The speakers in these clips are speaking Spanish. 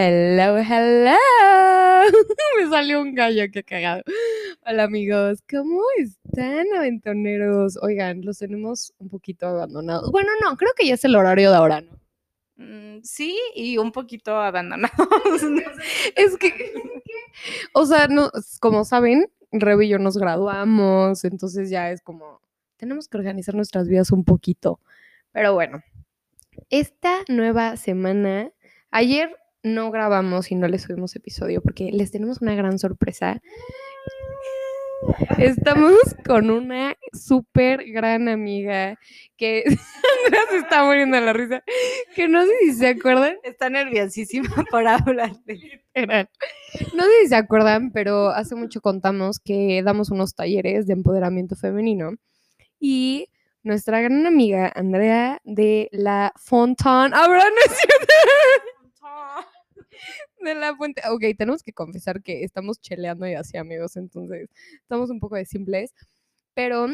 Hello, hello. Me salió un gallo, qué cagado. Hola amigos, ¿cómo están aventoneros? Oigan, los tenemos un poquito abandonados. Bueno, no, creo que ya es el horario de ahora, ¿no? Mm, sí, y un poquito abandonados. es que, o sea, no, como saben, Rebe y yo nos graduamos, entonces ya es como, tenemos que organizar nuestras vidas un poquito. Pero bueno, esta nueva semana, ayer no grabamos y no les subimos episodio porque les tenemos una gran sorpresa. Estamos con una súper gran amiga que Andrea se está muriendo de la risa, que no sé si se acuerdan. Está nerviosísima por hablar. No sé si se acuerdan, pero hace mucho contamos que damos unos talleres de empoderamiento femenino y nuestra gran amiga Andrea de la Fontan. ¿Habrá no es cierto? De la fuente. Ok, tenemos que confesar que estamos cheleando y así, amigos, entonces estamos un poco de simples. Pero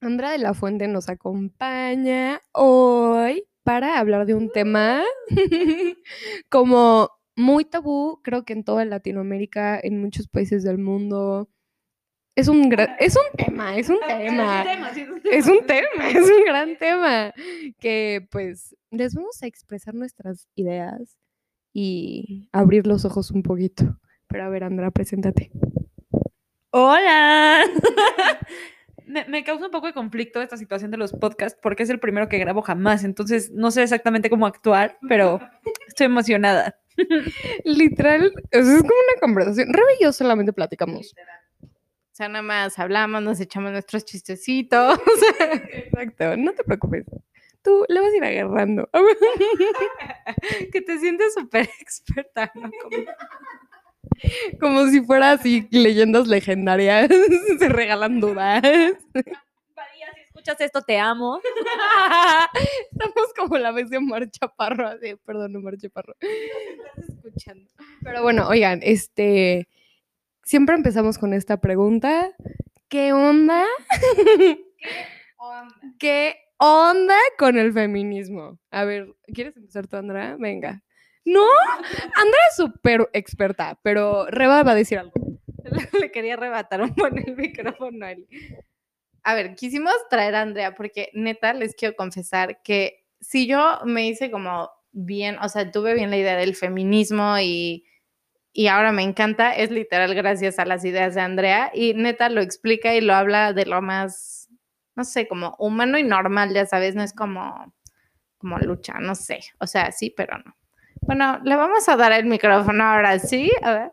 Andrea de la Fuente nos acompaña hoy para hablar de un tema como muy tabú, creo que en toda Latinoamérica, en muchos países del mundo. Es un, es un tema, es un tema. Es un tema, es un gran tema. Que pues les vamos a expresar nuestras ideas y abrir los ojos un poquito. Pero a ver, Andrea, preséntate. Hola. me, causa un poco de conflicto esta situación de los podcasts porque es el primero que grabo jamás, entonces no sé exactamente cómo actuar, pero estoy emocionada. Literal, es como una conversación. Rebe y yo solamente platicamos. O sea, nada más hablamos, nos echamos nuestros chistecitos. Exacto, no te preocupes tú le vas a ir agarrando. que te sientes súper experta, ¿no? Como... si fuera así leyendas legendarias, se regalan dudas. María, si escuchas esto, te amo. Estamos como la vez de Omar Chaparro, así, perdón, Omar Chaparro. Estás escuchando. Pero bueno, oigan, este, siempre empezamos con esta pregunta. ¿Qué onda? ¿Qué onda? ¿Qué onda con el feminismo? A ver, ¿quieres empezar tú, Andrea? Venga. No, Andrea es súper experta, pero Reba va a decir algo. Le quería arrebatar un buen el micrófono a él. A ver, quisimos traer a Andrea porque neta les quiero confesar que si yo me hice como bien, o sea, tuve bien la idea del feminismo y, y ahora me encanta, es literal gracias a las ideas de Andrea y neta lo explica y lo habla de lo más no sé, como humano y normal, ya sabes, no es como, como lucha, no sé, o sea, sí, pero no. Bueno, le vamos a dar el micrófono ahora, ¿sí? A ver.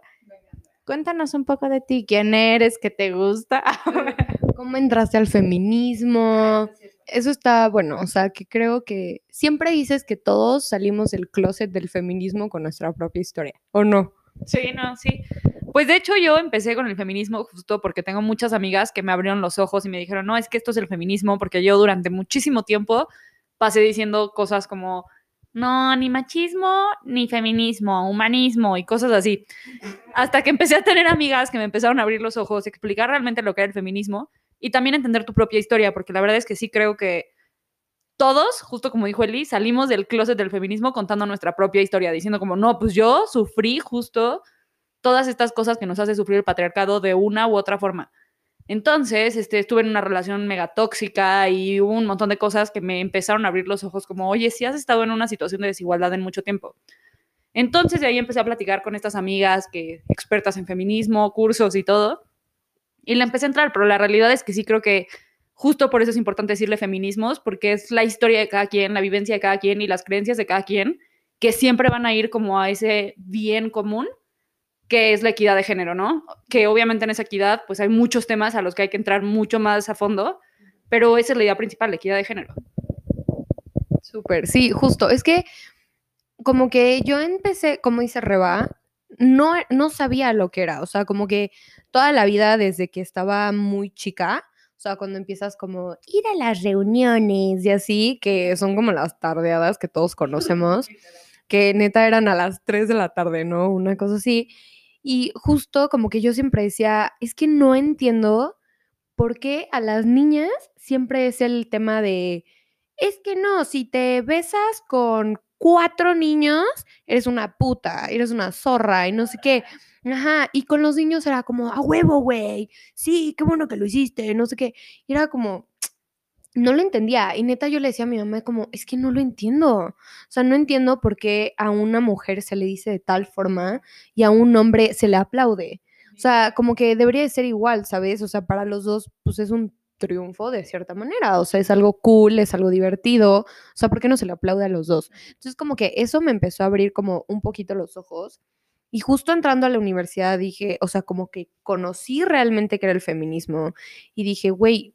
Cuéntanos un poco de ti, quién eres, qué te gusta. ¿Cómo entraste al feminismo? Eso está bueno, o sea, que creo que siempre dices que todos salimos del closet del feminismo con nuestra propia historia, ¿o no? Sí, no, sí. Pues de hecho yo empecé con el feminismo justo porque tengo muchas amigas que me abrieron los ojos y me dijeron, no, es que esto es el feminismo, porque yo durante muchísimo tiempo pasé diciendo cosas como, no, ni machismo, ni feminismo, humanismo y cosas así. Hasta que empecé a tener amigas que me empezaron a abrir los ojos, explicar realmente lo que era el feminismo y también entender tu propia historia, porque la verdad es que sí creo que todos, justo como dijo Eli, salimos del closet del feminismo contando nuestra propia historia, diciendo como, no, pues yo sufrí justo todas estas cosas que nos hace sufrir el patriarcado de una u otra forma. Entonces, este, estuve en una relación mega tóxica y hubo un montón de cosas que me empezaron a abrir los ojos como, oye, si has estado en una situación de desigualdad en mucho tiempo. Entonces, de ahí empecé a platicar con estas amigas que expertas en feminismo, cursos y todo. Y le empecé a entrar, pero la realidad es que sí creo que justo por eso es importante decirle feminismos, porque es la historia de cada quien, la vivencia de cada quien y las creencias de cada quien que siempre van a ir como a ese bien común que es la equidad de género, ¿no? Que obviamente en esa equidad pues hay muchos temas a los que hay que entrar mucho más a fondo, pero esa es la idea principal, la equidad de género. Súper, sí, justo. Es que como que yo empecé, como dice Reba, no, no sabía lo que era, o sea, como que toda la vida desde que estaba muy chica, sea, cuando empiezas como ir a las reuniones y así, que son como las tardeadas que todos conocemos, que neta eran a las 3 de la tarde, ¿no? Una cosa así. Y justo como que yo siempre decía, es que no entiendo por qué a las niñas siempre es el tema de, es que no, si te besas con cuatro niños, eres una puta, eres una zorra y no sé qué. Ajá, y con los niños era como, a huevo, güey, sí, qué bueno que lo hiciste, no sé qué. Y era como, no lo entendía. Y neta yo le decía a mi mamá como, es que no lo entiendo. O sea, no entiendo por qué a una mujer se le dice de tal forma y a un hombre se le aplaude. O sea, como que debería de ser igual, ¿sabes? O sea, para los dos, pues es un triunfo de cierta manera. O sea, es algo cool, es algo divertido. O sea, ¿por qué no se le aplaude a los dos? Entonces, como que eso me empezó a abrir como un poquito los ojos. Y justo entrando a la universidad dije, o sea, como que conocí realmente que era el feminismo y dije, güey,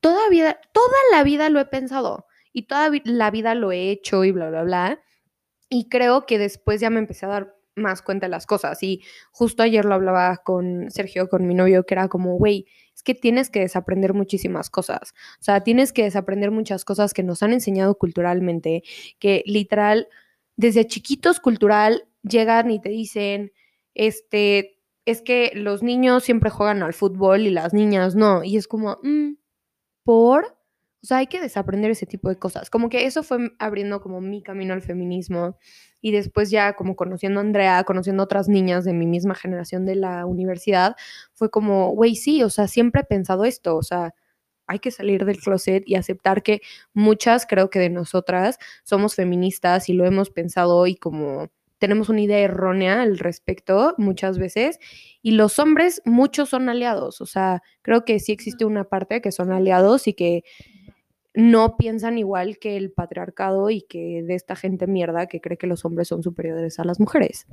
toda, vida, toda la vida lo he pensado y toda la vida lo he hecho y bla, bla, bla. Y creo que después ya me empecé a dar más cuenta las cosas. Y justo ayer lo hablaba con Sergio, con mi novio, que era como, güey, es que tienes que desaprender muchísimas cosas. O sea, tienes que desaprender muchas cosas que nos han enseñado culturalmente, que literal, desde chiquitos cultural, llegan y te dicen, este, es que los niños siempre juegan al fútbol y las niñas no. Y es como, mm, por, o sea, hay que desaprender ese tipo de cosas. Como que eso fue abriendo como mi camino al feminismo y después ya como conociendo a Andrea, conociendo a otras niñas de mi misma generación de la universidad, fue como, güey, sí, o sea, siempre he pensado esto, o sea, hay que salir del closet y aceptar que muchas, creo que de nosotras, somos feministas y lo hemos pensado y como tenemos una idea errónea al respecto muchas veces y los hombres muchos son aliados, o sea, creo que sí existe una parte que son aliados y que no piensan igual que el patriarcado y que de esta gente mierda que cree que los hombres son superiores a las mujeres.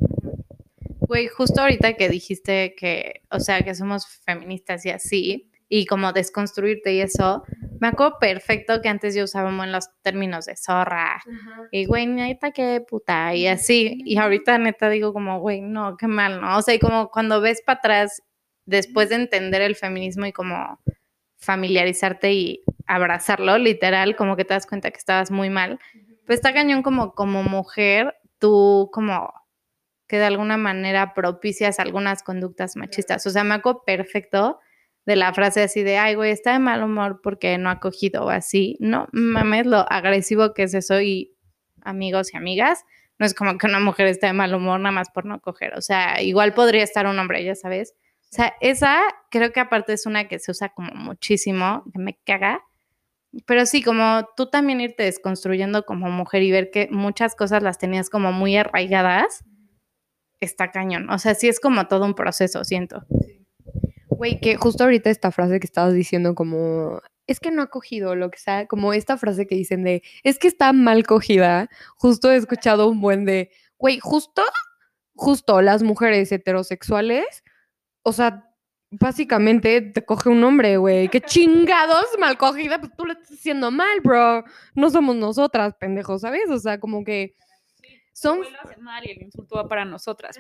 Güey, justo ahorita que dijiste que, o sea, que somos feministas y así, y como desconstruirte y eso, me acuerdo perfecto que antes yo usábamos los términos de zorra y güey, neta qué puta y así, y ahorita neta digo como, güey, no, qué mal, ¿no? O sea, y como cuando ves para atrás, después de entender el feminismo y como familiarizarte y abrazarlo, literal, como que te das cuenta que estabas muy mal, pues está cañón como, como mujer, tú como que de alguna manera propicias algunas conductas machistas. O sea, me acuerdo perfecto de la frase así de, ay, güey, está de mal humor porque no ha cogido o así. No mames lo agresivo que es eso y amigos y amigas. No es como que una mujer esté de mal humor nada más por no coger. O sea, igual podría estar un hombre, ya sabes. O sea, esa creo que aparte es una que se usa como muchísimo, que me caga. Pero sí, como tú también irte desconstruyendo como mujer y ver que muchas cosas las tenías como muy arraigadas, está cañón. O sea, sí es como todo un proceso, siento. Güey, que justo ahorita esta frase que estabas diciendo como, es que no ha cogido lo que sea, como esta frase que dicen de, es que está mal cogida, justo he escuchado un buen de, güey, justo, justo las mujeres heterosexuales, o sea, básicamente te coge un hombre, güey, qué chingados mal cogida, pues tú le estás haciendo mal, bro, no somos nosotras, pendejos, ¿sabes? O sea, como que son... mal y el insulto va para nosotras.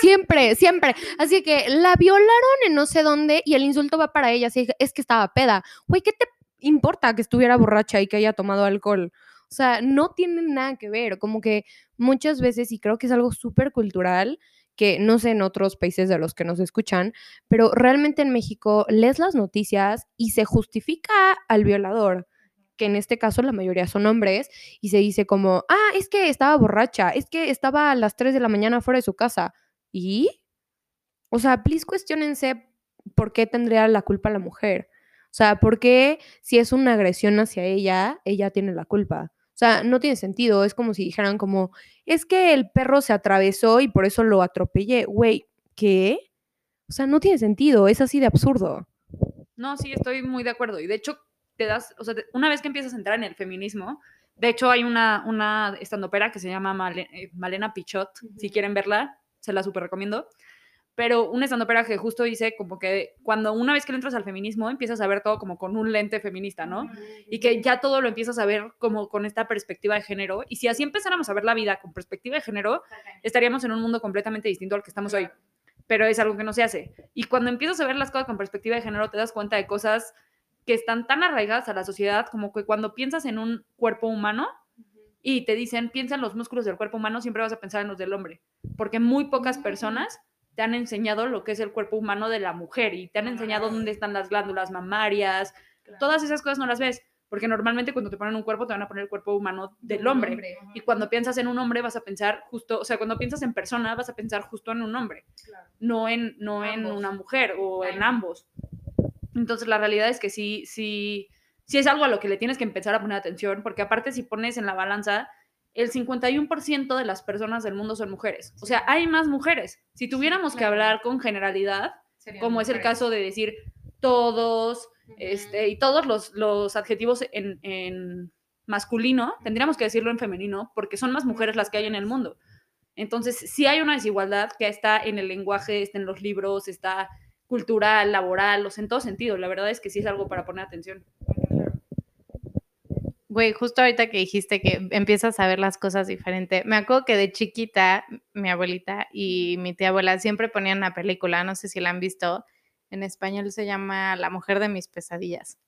Siempre, siempre. Así que la violaron en no sé dónde y el insulto va para ella. Así es que estaba peda. Güey, ¿qué te importa que estuviera borracha y que haya tomado alcohol? O sea, no tiene nada que ver. Como que muchas veces, y creo que es algo súper cultural, que no sé en otros países de los que nos escuchan, pero realmente en México lees las noticias y se justifica al violador que en este caso la mayoría son hombres, y se dice como, ah, es que estaba borracha, es que estaba a las 3 de la mañana fuera de su casa. ¿Y? O sea, please cuestionense por qué tendría la culpa la mujer. O sea, ¿por qué si es una agresión hacia ella, ella tiene la culpa? O sea, no tiene sentido. Es como si dijeran como, es que el perro se atravesó y por eso lo atropellé. Güey, ¿qué? O sea, no tiene sentido. Es así de absurdo. No, sí, estoy muy de acuerdo. Y de hecho, te das, o sea, una vez que empiezas a entrar en el feminismo, de hecho hay una, una estandopera que se llama eh, Malena Pichot, si quieren verla, se la súper recomiendo, pero una estandopera que justo dice como que cuando una vez que entras al feminismo empiezas a ver todo como con un lente feminista, ¿no? Y que ya todo lo empiezas a ver como con esta perspectiva de género, y si así empezáramos a ver la vida con perspectiva de género, estaríamos en un mundo completamente distinto al que estamos hoy. Pero es algo que no se hace. Y cuando empiezas a ver las cosas con perspectiva de género, te das cuenta de cosas que están tan arraigadas a la sociedad como que cuando piensas en un cuerpo humano y te dicen, piensa en los músculos del cuerpo humano, siempre vas a pensar en los del hombre, porque muy pocas personas te han enseñado lo que es el cuerpo humano de la mujer y te han enseñado dónde están las glándulas mamarias, todas esas cosas no las ves. porque normalmente cuando te ponen un cuerpo te van a poner el cuerpo humano del hombre. Y cuando piensas en un hombre vas a pensar justo, o sea, cuando piensas en persona vas a pensar justo en un hombre, no en, no en una mujer o en ambos. Entonces la realidad es que sí, sí, sí es algo a lo que le tienes que empezar a poner atención, porque aparte si pones en la balanza, el 51% de las personas del mundo son mujeres. O sea, hay más mujeres. Si tuviéramos que hablar con generalidad, como es el caso de decir todos, este, y todos los, los adjetivos en, en, masculino, tendríamos que decirlo en femenino, porque son más mujeres las que hay en el mundo. Entonces, sí hay una desigualdad que está en el lenguaje, está en los libros, está cultural, laboral, o sea, en todo sentido. La verdad es que sí es algo para poner atención. Güey, justo ahorita que dijiste que empiezas a ver las cosas diferente, me acuerdo que de chiquita mi abuelita y mi tía abuela siempre ponían una película, no sé si la han visto, en español se llama La mujer de mis pesadillas.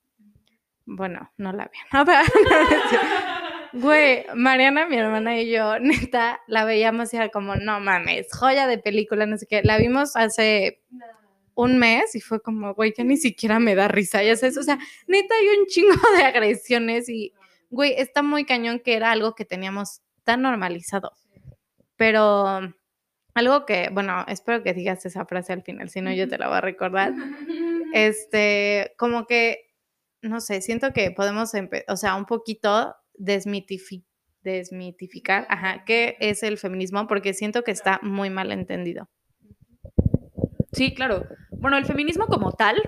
Bueno, no la vean. Güey, Mariana, mi hermana y yo, neta, la veíamos y era como, no mames, joya de película, no sé qué. La vimos hace un mes y fue como, güey, ya ni siquiera me da risa, ya sabes. O sea, neta, hay un chingo de agresiones y, güey, está muy cañón que era algo que teníamos tan normalizado. Pero algo que, bueno, espero que digas esa frase al final, si no yo te la voy a recordar. Este, como que, no sé, siento que podemos, o sea, un poquito desmitificar, desmitificar, ajá, qué es el feminismo, porque siento que está muy mal entendido. Sí, claro. Bueno, el feminismo como tal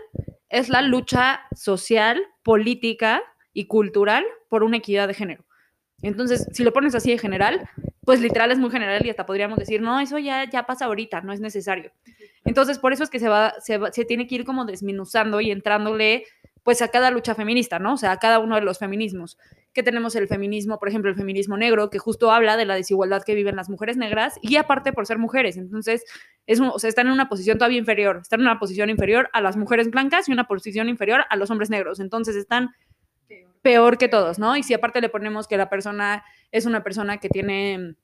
es la lucha social, política y cultural por una equidad de género. Entonces, si lo pones así en general, pues literal es muy general y hasta podríamos decir, no, eso ya, ya pasa ahorita, no es necesario. Entonces, por eso es que se va, se, se tiene que ir como desminuzando y entrándole pues a cada lucha feminista, ¿no? O sea, a cada uno de los feminismos. Que tenemos el feminismo, por ejemplo, el feminismo negro, que justo habla de la desigualdad que viven las mujeres negras y aparte por ser mujeres. Entonces, es o sea, están en una posición todavía inferior. Están en una posición inferior a las mujeres blancas y una posición inferior a los hombres negros. Entonces, están peor que todos, ¿no? Y si aparte le ponemos que la persona es una persona que tiene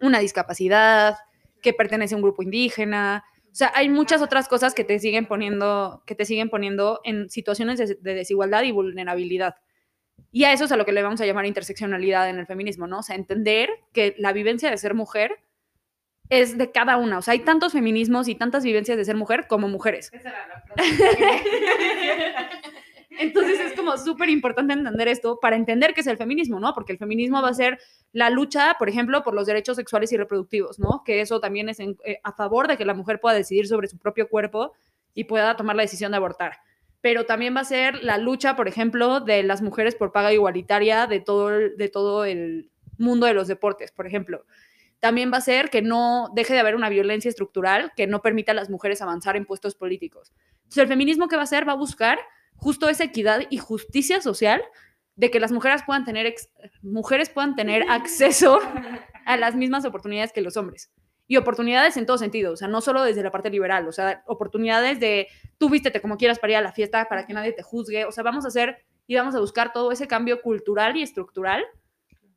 una discapacidad, que pertenece a un grupo indígena, o sea, hay muchas otras cosas que te siguen poniendo, que te siguen poniendo en situaciones de, desigualdad y vulnerabilidad. Y a eso es a lo que le vamos a llamar interseccionalidad en el feminismo, ¿no? O sea, entender que la vivencia de ser mujer es de cada una. O sea, hay tantos feminismos y tantas vivencias de ser mujer como mujeres. Esa era la Entonces es como súper importante entender esto para entender qué es el feminismo, ¿no? Porque el feminismo va a ser la lucha, por ejemplo, por los derechos sexuales y reproductivos, ¿no? Que eso también es eh, a favor de que la mujer pueda decidir sobre su propio cuerpo y pueda tomar la decisión de abortar. Pero también va a ser la lucha, por ejemplo, de las mujeres por paga igualitaria de todo el, de todo el mundo de los deportes, por ejemplo. También va a ser que no deje de haber una violencia estructural que no permita a las mujeres avanzar en puestos políticos. Entonces, el feminismo que va a hacer va a buscar justo esa equidad y justicia social de que las mujeres puedan tener, mujeres puedan tener acceso a las mismas oportunidades que los hombres. Y oportunidades en todo sentido, o sea, no solo desde la parte liberal, o sea, oportunidades de tú vístete como quieras para ir a la fiesta, para que nadie te juzgue, o sea, vamos a hacer y vamos a buscar todo ese cambio cultural y estructural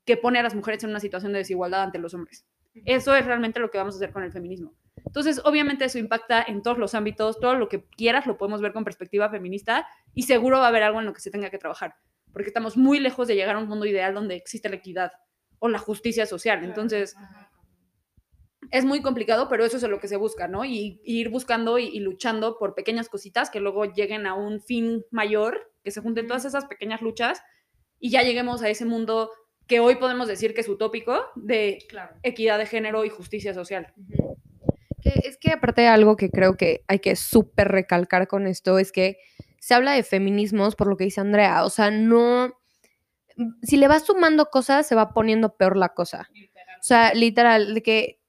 que pone a las mujeres en una situación de desigualdad ante los hombres. Eso es realmente lo que vamos a hacer con el feminismo. Entonces, obviamente eso impacta en todos los ámbitos, todo lo que quieras lo podemos ver con perspectiva feminista y seguro va a haber algo en lo que se tenga que trabajar, porque estamos muy lejos de llegar a un mundo ideal donde existe la equidad o la justicia social. Entonces, es muy complicado, pero eso es lo que se busca, ¿no? Y, ir buscando y, luchando por pequeñas cositas que luego lleguen a un fin mayor, que se junten todas esas pequeñas luchas y ya lleguemos a ese mundo que hoy podemos decir que es utópico de equidad de género y justicia social. Es que aparte de algo que creo que hay que súper recalcar con esto es que se habla de feminismos por lo que dice Andrea, o sea, no, si le vas sumando cosas se va poniendo peor la cosa. O sea, literal, de que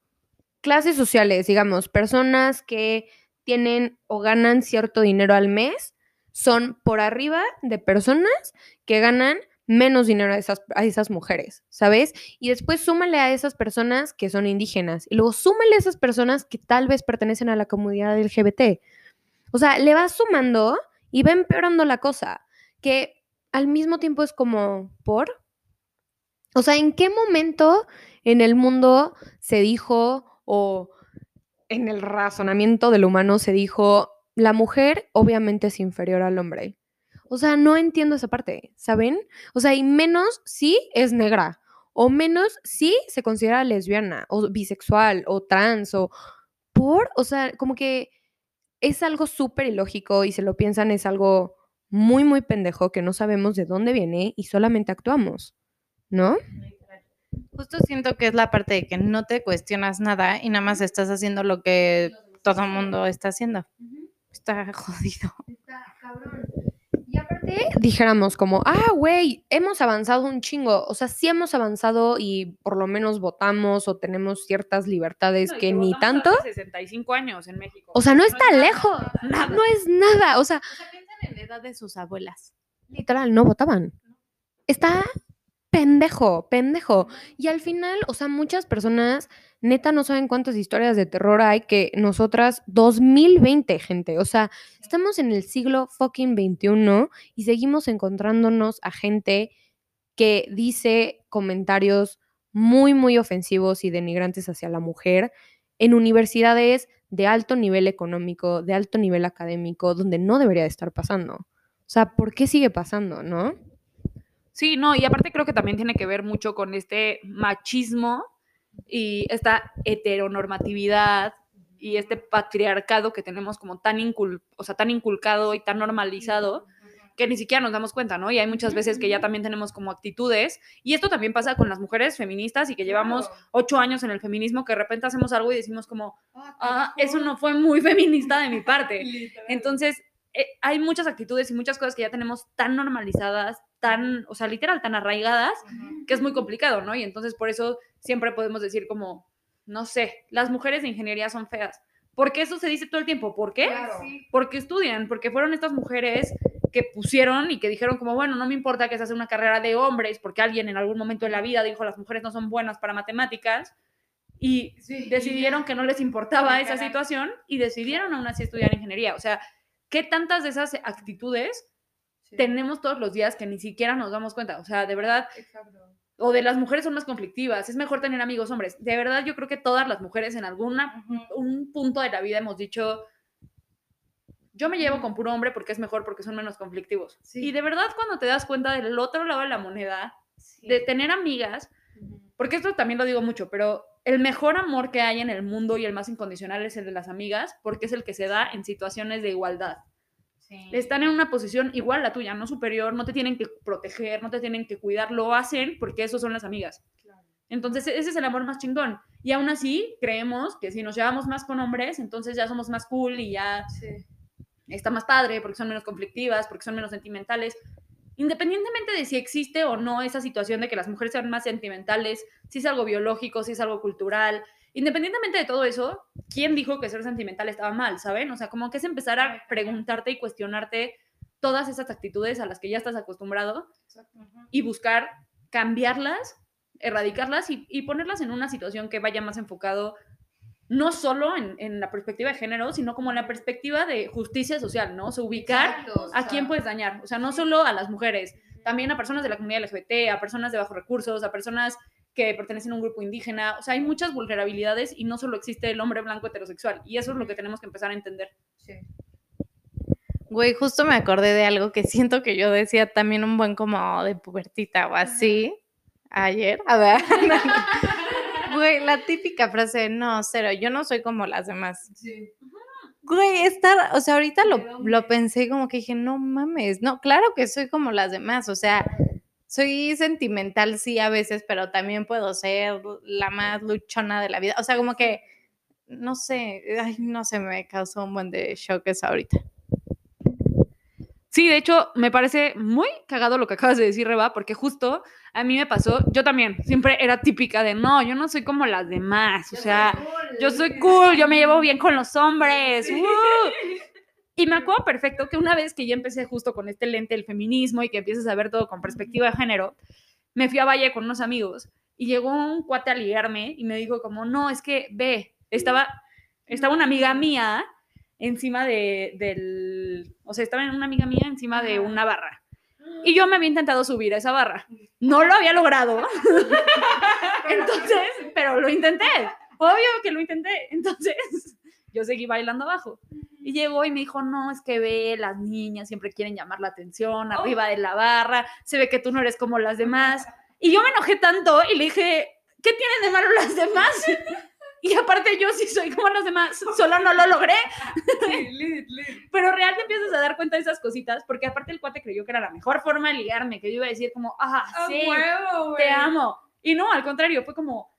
clases sociales, digamos, personas que tienen o ganan cierto dinero al mes, son por arriba de personas que ganan menos dinero a esas, a esas mujeres, ¿sabes? Y después súmale a esas personas que son indígenas y luego súmale a esas personas que tal vez pertenecen a la comunidad LGBT. O sea, le vas sumando y va empeorando la cosa, que al mismo tiempo es como, ¿por? O sea, ¿en qué momento en el mundo se dijo o en el razonamiento del humano se dijo, la mujer obviamente es inferior al hombre? O sea, no entiendo esa parte, ¿saben? O sea, y menos si es negra, o menos si se considera lesbiana, o bisexual, o trans, o por, o sea, como que es algo súper ilógico y se lo piensan, es algo muy, muy pendejo que no sabemos de dónde viene y solamente actuamos, ¿no? Justo siento que es la parte de que no te cuestionas nada y nada más estás haciendo lo que todo el mundo está haciendo. Está jodido. Está cabrón. Aparte, dijéramos como, ah, güey, hemos avanzado un chingo. O sea, sí hemos avanzado y por lo menos votamos o tenemos ciertas libertades No, que ni tanto. hace 65 años en México. O sea, no es está nada, lejos. nada. No es nada. O sea, O sea, piensan en la edad de sus abuelas. literal, no votaban. Está pendejo, pendejo. Y al final, o sea, muchas personas neta no saben cuántas historias de terror hay que nosotras, 2020, gente. O sea, estamos en el siglo fucking 21 y seguimos encontrándonos a gente que dice comentarios muy, muy ofensivos y denigrantes hacia la mujer en universidades de alto nivel económico, de alto nivel académico, donde no debería de estar pasando. O sea, ¿por qué sigue pasando, no? Sí, no, y aparte creo que también tiene que ver mucho con este machismo y esta heteronormatividad y este patriarcado que tenemos como tan, incul o sea, tan inculcado y tan normalizado que ni siquiera nos damos cuenta, ¿no? Y hay muchas veces que ya también tenemos como actitudes, y esto también pasa con las mujeres feministas y que llevamos ocho años en el feminismo, que de repente hacemos algo y decimos como, ah, eso no fue muy feminista de mi parte. Entonces, eh, hay muchas actitudes y muchas cosas que ya tenemos tan normalizadas, tan, o sea, literal, tan arraigadas, que es muy complicado, ¿no? Y entonces por eso siempre podemos decir como, no sé, las mujeres de ingeniería son feas. Porque eso se dice todo el tiempo. ¿Por qué? Porque estudian, porque fueron estas mujeres que pusieron y que dijeron como, bueno, no me importa que se hace una carrera de hombres, porque alguien en algún momento de la vida dijo las mujeres no son buenas para matemáticas, y decidieron que no les importaba esa situación y decidieron aún así estudiar ingeniería. O sea, ¿qué tantas de esas actitudes tenemos todos los días que ni siquiera nos damos cuenta? O sea, de verdad, o de las mujeres son más conflictivas, es mejor tener amigos hombres. De verdad, yo creo que todas las mujeres en algún un punto de la vida hemos dicho, yo me llevo con puro hombre porque es mejor, porque son menos conflictivos. Sí. Y de verdad, cuando te das cuenta del otro lado de la moneda, de tener amigas, porque esto también lo digo mucho, pero el mejor amor que hay en el mundo y el más incondicional es el de las amigas, porque es el que se da en situaciones de igualdad. Están en una posición igual a la tuya, no superior, no te tienen que proteger, no te tienen que cuidar, lo hacen porque esos son las amigas. Entonces, ese es el amor más chingón. Y aún así, creemos que si nos llevamos más con hombres, entonces ya somos más cool y ya está más padre porque son menos conflictivas, porque son menos sentimentales. Independientemente de si existe o no esa situación de que las mujeres sean más sentimentales, si es algo biológico, si es algo cultural, independientemente de todo eso, ¿quién dijo que ser sentimental estaba mal, saben? O sea, como que es empezar a preguntarte y cuestionarte todas esas actitudes a las que ya estás acostumbrado y buscar cambiarlas, erradicarlas y, y ponerlas en una situación que vaya más enfocado no solo en, en la perspectiva de género, sino como en la perspectiva de justicia social, ¿no? O sea, ubicar a quién puedes dañar. O sea, no solo a las mujeres, también a personas de la comunidad LGBT, a personas de bajos recursos, a personas que pertenecen a un grupo indígena. O sea, hay muchas vulnerabilidades y no solo existe el hombre blanco heterosexual. Y eso es lo que tenemos que empezar a entender. Güey, justo me acordé de algo que siento que yo decía también un buen como de pubertita o así. Ayer. A ver. Güey, la típica frase, no, cero, yo no soy como las demás. Güey, estar, o sea, ahorita lo, lo pensé como que dije, no mames, no, claro que soy como las demás, o sea, soy sentimental, sí, a veces, pero también puedo ser la más luchona de la vida, o sea, como que, no sé, ay, no sé, me causó un buen de shock eso ahorita. Sí, de hecho, me parece muy cagado lo que acabas de decir, Reba, porque justo a mí me pasó, yo también, siempre era típica de, no, yo no soy como las demás, o sea, yo soy cool, yo me llevo bien con los hombres. ¡uh! Y me acuerdo perfecto que una vez que ya empecé justo con este lente del feminismo y que empiezas a ver todo con perspectiva de género, me fui a Valle con unos amigos y llegó un cuate a ligarme y me dijo como, no, es que ve, estaba, estaba una amiga mía encima de, del, o sea, estaba una amiga mía encima de una barra. Y yo me había intentado subir a esa barra. No lo había logrado. Entonces, pero lo intenté. Obvio que lo intenté. Entonces, yo seguí bailando abajo. Y llegó y me dijo, no, es que ve, las niñas siempre quieren llamar la atención, arriba de la barra, se ve que tú no eres como las demás. Y yo me enojé tanto y le dije, ¿qué tienen de malo las demás? Y aparte yo sí soy como las demás, solo no lo logré. Pero real te empiezas a dar cuenta de esas cositas, porque aparte el cuate creyó que era la mejor forma de ligarme, que yo iba a decir como, ah, sí, te amo. Y no, al contrario, fue como,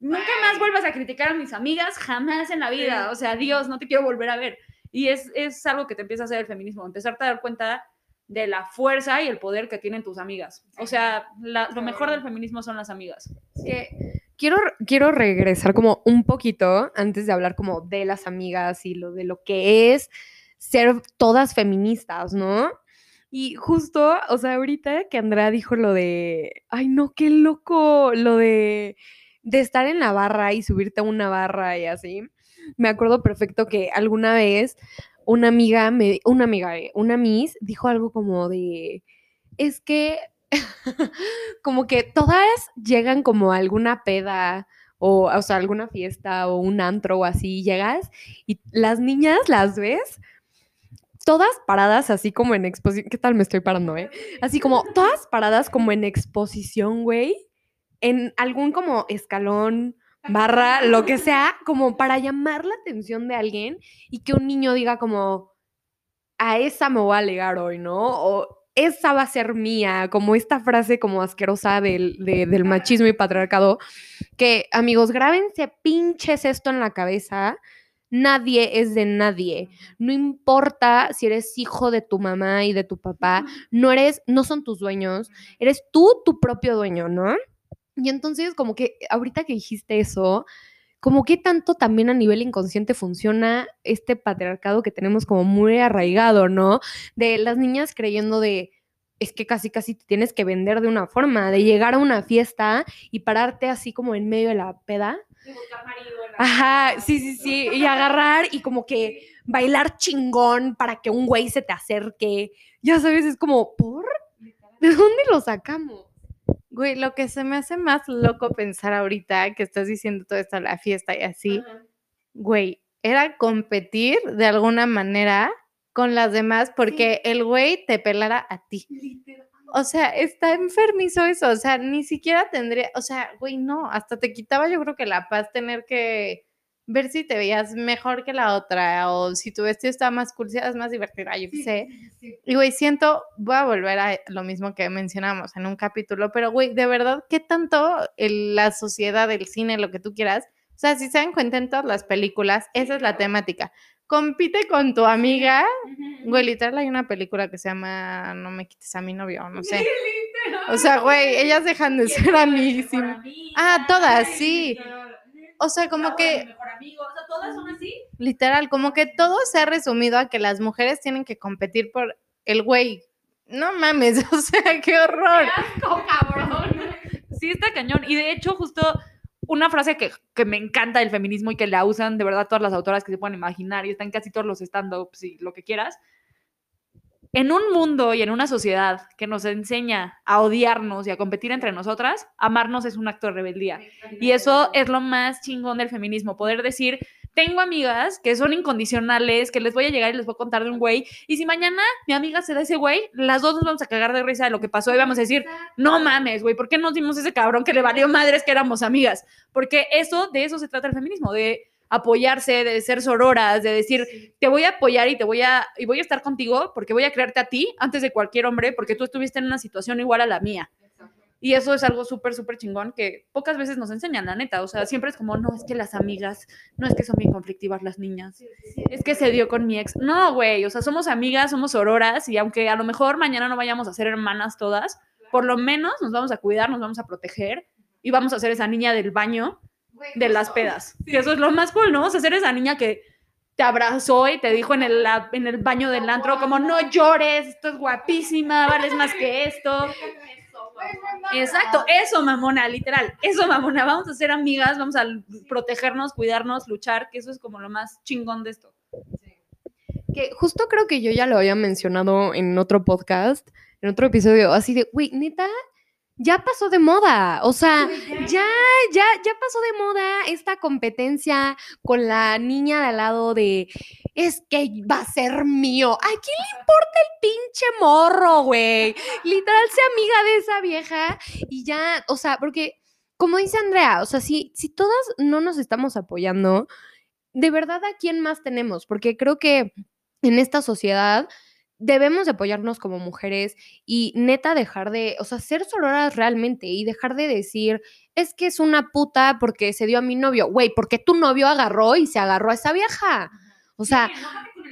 nunca más vuelvas a criticar a mis amigas, jamás en la vida. O sea, Dios, no te quiero volver a ver. Y es, es algo que te empieza a hacer el feminismo, empezarte a dar cuenta de la fuerza y el poder que tienen tus amigas. O sea, la- lo mejor del feminismo son las amigas. que quiero, quiero regresar como un poquito antes de hablar como de las amigas y lo de lo que es ser todas feministas, ¿no? Y justo, o sea, ahorita que Andrea dijo lo de, ay no, qué loco, lo de, de estar en la barra y subirte a una barra y así. Me acuerdo perfecto que alguna vez una amiga, me, una amiga, eh, una miss, dijo algo como de, es que como que todas llegan como a alguna peda o, o sea, alguna fiesta o un antro o así, llegas y las niñas las ves todas paradas así como en exposición, ¿qué tal me estoy parando, eh? Así como todas paradas como en exposición, güey, en algún como escalón, barra, lo que sea, como para llamar la atención de alguien y que un niño diga como, a esa me voy a ligar hoy, ¿no? O esa va a ser mía, como esta frase como asquerosa del, de- del machismo y patriarcado, que amigos, grábense pinches esto en la cabeza. Nadie es de nadie. No importa si eres hijo de tu mamá y de tu papá, no eres, no son tus dueños, eres tú tu propio dueño, ¿no? Y entonces, como que ahorita que dijiste eso, como que tanto también a nivel inconsciente funciona este patriarcado que tenemos como muy arraigado, ¿no? De las niñas creyendo de, es que casi casi te tienes que vender de una forma, de llegar a una fiesta y pararte así como en medio de la peda. Ajá, sí, sí, sí, y agarrar y como que bailar chingón para que un güey se te acerque. Ya sabes, es como, ¿por? ¿De dónde lo sacamos? Güey, lo que se me hace más loco pensar ahorita que estás diciendo todo esto, la fiesta y así, güey, era competir de alguna manera con las demás porque el güey te pelara a ti. O sea, está enfermizo eso, o sea, ni siquiera tendría, o sea, güey, no, hasta te quitaba yo creo que la paz tener que ver si te veías mejor que la otra o si tu vestido estaba más cool, si eras más divertida, yo qué sé. Y güey, siento, voy a volver a lo mismo que mencionamos en un capítulo, pero güey, de verdad, ¿qué tanto el- la sociedad, el cine, lo que tú quieras? O sea, si se dan cuenta en todas las películas, esa es la temática. Compite con tu amiga. Güey, literal hay una película que se llama No me quites a mi novio, no sé. O sea, güey, ellas dejan de ser amiguísimas. Ah, todas, sí. O sea, como que Mejor amigo, o sea, todas son así. literal, como que todo se ha resumido a que las mujeres tienen que competir por el güey. No mames, o sea, qué horror. Sí, está cañón. Y de hecho, justo una frase que, que me encanta del feminismo y que la usan de verdad todas las autoras que se pueden imaginar y están casi todos los stand-ups y lo que quieras. En un mundo y en una sociedad que nos enseña a odiarnos y a competir entre nosotras, amarnos es un acto de rebeldía. Y eso es lo más chingón del feminismo, poder decir, tengo amigas que son incondicionales, que les voy a llegar y les voy a contar de un güey, y si mañana mi amiga se da ese güey, las dos nos vamos a cagar de risa de lo que pasó y vamos a decir, no mames, güey, ¿por qué nos dimos ese cabrón que le valió madres que éramos amigas? Porque eso, de eso se trata el feminismo, de apoyarse, de ser sororas, de decir, te voy a apoyar y te voy a, y voy a estar contigo porque voy a creerte a ti antes de cualquier hombre, porque tú estuviste en una situación igual a la mía. Y eso es algo súper, súper chingón que pocas veces nos enseñan, la neta. O sea, siempre es como, no, es que las amigas, no es que son bien conflictivas las niñas, es que se dio con mi ex. No, güey, o sea, somos amigas, somos sororas y aunque a lo mejor mañana no vayamos a ser hermanas todas, por lo menos nos vamos a cuidar, nos vamos a proteger y vamos a ser esa niña del baño de las pedas. Que eso es lo más cool, ¿no? Vamos a ser esa niña que te abrazó y te dijo en el, en el baño del antro como, no llores, esto es guapísima, vales más que esto. Exacto, eso, mamona, literal, eso, mamona, vamos a ser amigas, vamos a protegernos, cuidarnos, luchar, que eso es como lo más chingón de esto. Que justo creo que yo ya lo había mencionado en otro podcast, en otro episodio, así de, güey, neta, ya pasó de moda. O sea, ya, ya, ya pasó de moda esta competencia con la niña de al lado de es que va a ser mío. ¿A quién le importa el pinche morro, güey? Literal, sea amiga de esa vieja y ya, o sea, porque como dice Andrea, o sea, si, si todas no nos estamos apoyando, de verdad, ¿a quién más tenemos? Porque creo que en esta sociedad debemos de apoyarnos como mujeres y neta dejar de, o sea, ser sororas realmente y dejar de decir, es que es una puta porque se dio a mi novio, güey, porque tu novio agarró y se agarró a esa vieja. O sea,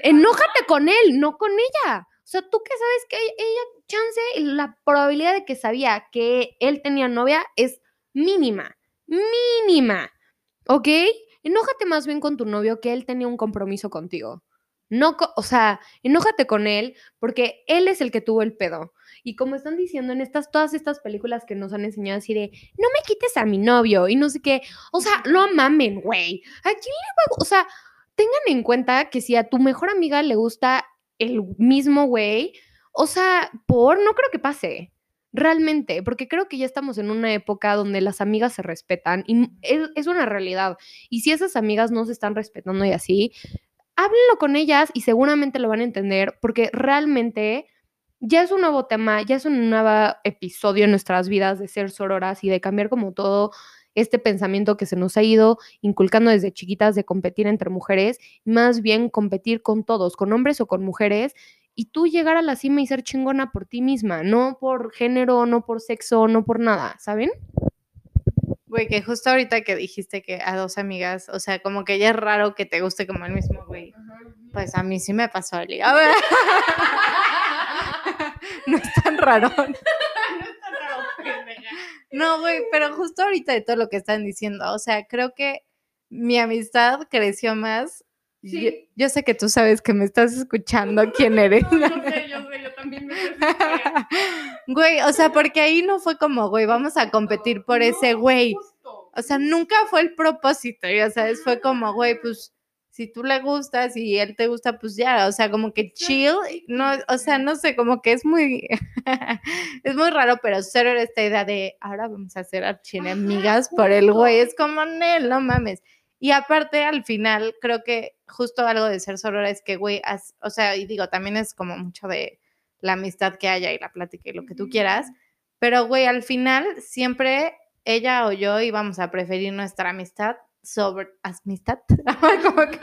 enójate con él, no con ella. O sea, tú que sabes que ella, chance, la probabilidad de que sabía que él tenía novia es mínima, mínima, ¿ok? Enójate más bien con tu novio que él tenía un compromiso contigo. No, o sea, enójate con él porque él es el que tuvo el pedo. Y como están diciendo en estas, todas estas películas que nos han enseñado así de, no me quites a mi novio y no sé qué, o sea, no mamen, güey. ¿A quién le va O sea, tengan en cuenta que si a tu mejor amiga le gusta el mismo güey, o sea, por, no creo que pase. Realmente, porque creo que ya estamos en una época donde las amigas se respetan y es, es una realidad. Y si esas amigas no se están respetando y así, háblenlo con ellas y seguramente lo van a entender porque realmente ya es un nuevo tema, ya es un nuevo episodio en nuestras vidas de ser sororas y de cambiar como todo este pensamiento que se nos ha ido inculcando desde chiquitas de competir entre mujeres, más bien competir con todos, con hombres o con mujeres, y tú llegar a la cima y ser chingona por ti misma, no por género, no por sexo, no por nada, ¿saben? Güey, que justo ahorita que dijiste que a dos amigas, o sea, como que ya es raro que te guste como el mismo güey. Pues a mí sí me pasó, Ali. A ver. no es tan raro. no es tan raro, No, güey, pero justo ahorita de todo lo que están diciendo, o sea, creo que mi amistad creció más. Yo, sé que tú sabes que me estás escuchando quién eres. No, yo sé, yo sé, yo también me Güey, o sea, porque ahí no fue como, güey, vamos a competir por ese güey. O sea, nunca fue el propósito, ya sabes, fue como, güey, pues si tú le gustas y él te gusta, pues ya, o sea, como que chill, no, o sea, no sé, como que es muy, es muy raro, pero cero era esta idea de, ahora vamos a hacer archienemigas por el güey, es como, Nel, no mames. Y aparte, al final, creo que justo algo de ser sorora es que, güey, o sea, y digo, también es como mucho de, la amistad que haya y la plática y lo que tú quieras. Pero, güey, al final siempre ella o yo íbamos a preferir nuestra amistad sobre amistad.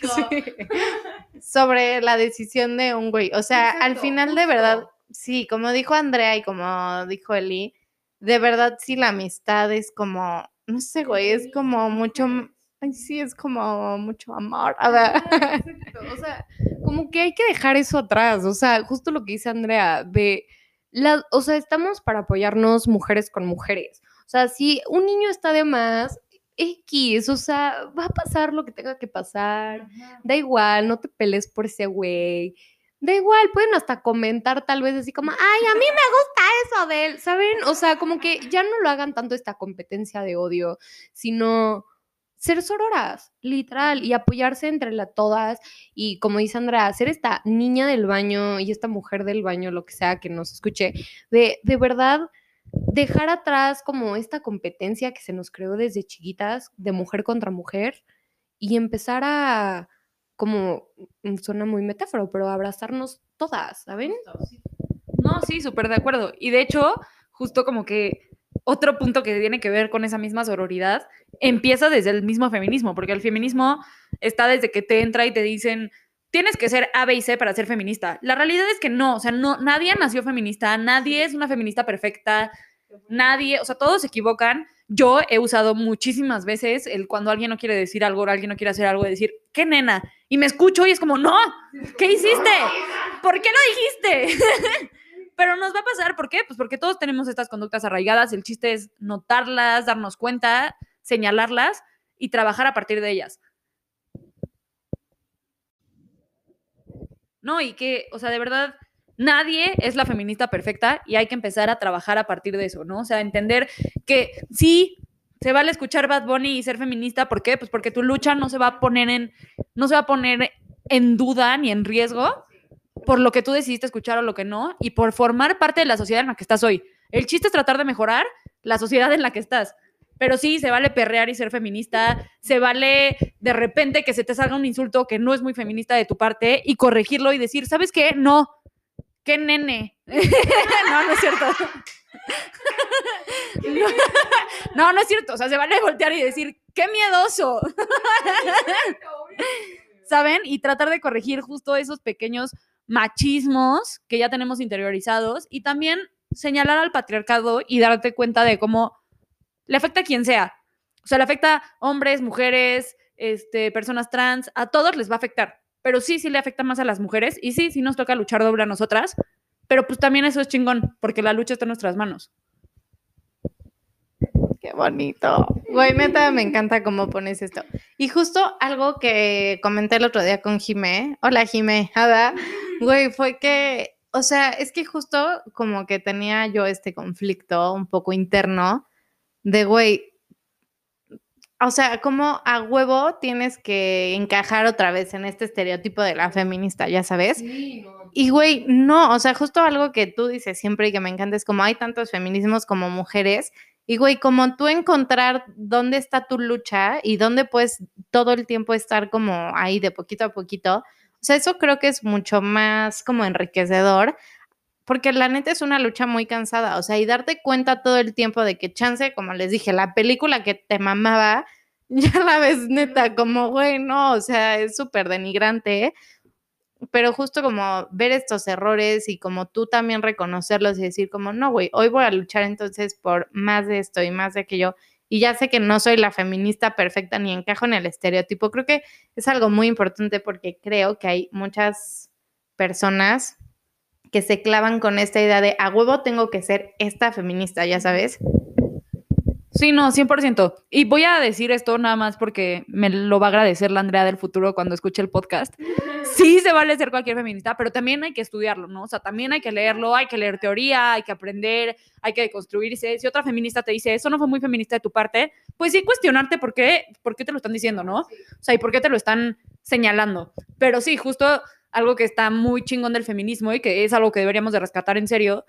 Sobre la decisión de un güey. O sea, al final de verdad, sí, como dijo Andrea y como dijo Eli, de verdad sí la amistad es como, no sé, güey, es como mucho Ay, sí, es como mucho amor. A ver. O sea, como que hay que dejar eso atrás. O sea, justo lo que dice Andrea, de la, o sea, estamos para apoyarnos mujeres con mujeres. O sea, si un niño está de más, X, o sea, va a pasar lo que tenga que pasar. Da igual, no te pelees por ese güey. Da igual, pueden hasta comentar tal vez así como, ay, a mí me gusta eso de él, ¿saben? O sea, como que ya no lo hagan tanto esta competencia de odio, sino ser sororas, literal, y apoyarse entre la, todas. Y como dice Andrea, ser esta niña del baño y esta mujer del baño, lo que sea que nos escuche, de, de verdad dejar atrás como esta competencia que se nos creó desde chiquitas, de mujer contra mujer, y empezar a, como suena muy metáforo, pero abrazarnos todas, ¿saben? No, sí, súper de acuerdo. Y de hecho, justo como que otro punto que tiene que ver con esa misma sororidad empieza desde el mismo feminismo, porque el feminismo está desde que te entra y te dicen, tienes que ser A, B y C para ser feminista. La realidad es que no, o sea, no, nadie nació feminista, nadie es una feminista perfecta, nadie, o sea, todos se equivocan. Yo he usado muchísimas veces el cuando alguien no quiere decir algo o alguien no quiere hacer algo, de decir, ¿qué nena? Y me escucho y es como, no, ¿qué hiciste? ¿Por qué lo dijiste? Pero nos va a pasar, ¿por qué? Pues porque todos tenemos estas conductas arraigadas, el chiste es notarlas, darnos cuenta, señalarlas y trabajar a partir de ellas. No, y que, o sea, de verdad, nadie es la feminista perfecta y hay que empezar a trabajar a partir de eso, ¿no? O sea, entender que sí, se vale escuchar Bad Bunny y ser feminista, ¿por qué? Pues porque tu lucha no se va a poner en, no se va a poner en duda ni en riesgo por lo que tú decidiste escuchar o lo que no, y por formar parte de la sociedad en la que estás hoy. El chiste es tratar de mejorar la sociedad en la que estás. Pero sí, se vale perrear y ser feminista, se vale de repente que se te salga un insulto que no es muy feminista de tu parte y corregirlo y decir, ¿sabes qué? No, qué nene. no, no es cierto. no, no es cierto. O sea, se vale voltear y decir, qué miedoso. ¿Saben? Y tratar de corregir justo esos pequeños machismos que ya tenemos interiorizados y también señalar al patriarcado y darte cuenta de cómo le afecta a quien sea. O sea, le afecta a hombres, mujeres, este, personas trans, a todos les va a afectar. Pero sí, sí le afecta más a las mujeres y sí, sí nos toca luchar doble a nosotras. Pero pues también eso es chingón, porque la lucha está en nuestras manos. Qué bonito. Güey, neta, me encanta cómo pones esto. Y justo algo que comenté el otro día con Jimé. Hola, Jimé. Ada. Güey, fue que, o sea, es que justo como que tenía yo este conflicto un poco interno de, güey, o sea, como a huevo tienes que encajar otra vez en este estereotipo de la feminista, ya sabes. Y, güey, no, o sea, justo algo que tú dices siempre y que me encanta es como hay tantos feminismos como mujeres. Y, güey, como tú encontrar dónde está tu lucha y dónde puedes todo el tiempo estar como ahí de poquito a poquito. O sea, eso creo que es mucho más como enriquecedor porque la neta es una lucha muy cansada, o sea, y darte cuenta todo el tiempo de que chance, como les dije, la película que te mamaba, ya la ves neta como, güey, no, o sea, es súper denigrante, pero justo como ver estos errores y como tú también reconocerlos y decir como, no, güey, hoy voy a luchar entonces por más de esto y más de aquello, y ya sé que no soy la feminista perfecta ni encajo en el estereotipo, creo que es algo muy importante porque creo que hay muchas personas que se clavan con esta idea de a huevo tengo que ser esta feminista, ya sabes. Sí, no, 100%. Y voy a decir esto nada más porque me lo va a agradecer la Andrea del futuro cuando escuche el podcast. Sí se vale ser cualquier feminista, pero también hay que estudiarlo, ¿no? O sea, también hay que leerlo, hay que leer teoría, hay que aprender, hay que construirse. Si otra feminista te dice, eso no fue muy feminista de tu parte, pues sí cuestionarte por qué, por qué te lo están diciendo, ¿no? O sea, y por qué te lo están señalando. Pero sí, justo algo que está muy chingón del feminismo y que es algo que deberíamos de rescatar en serio,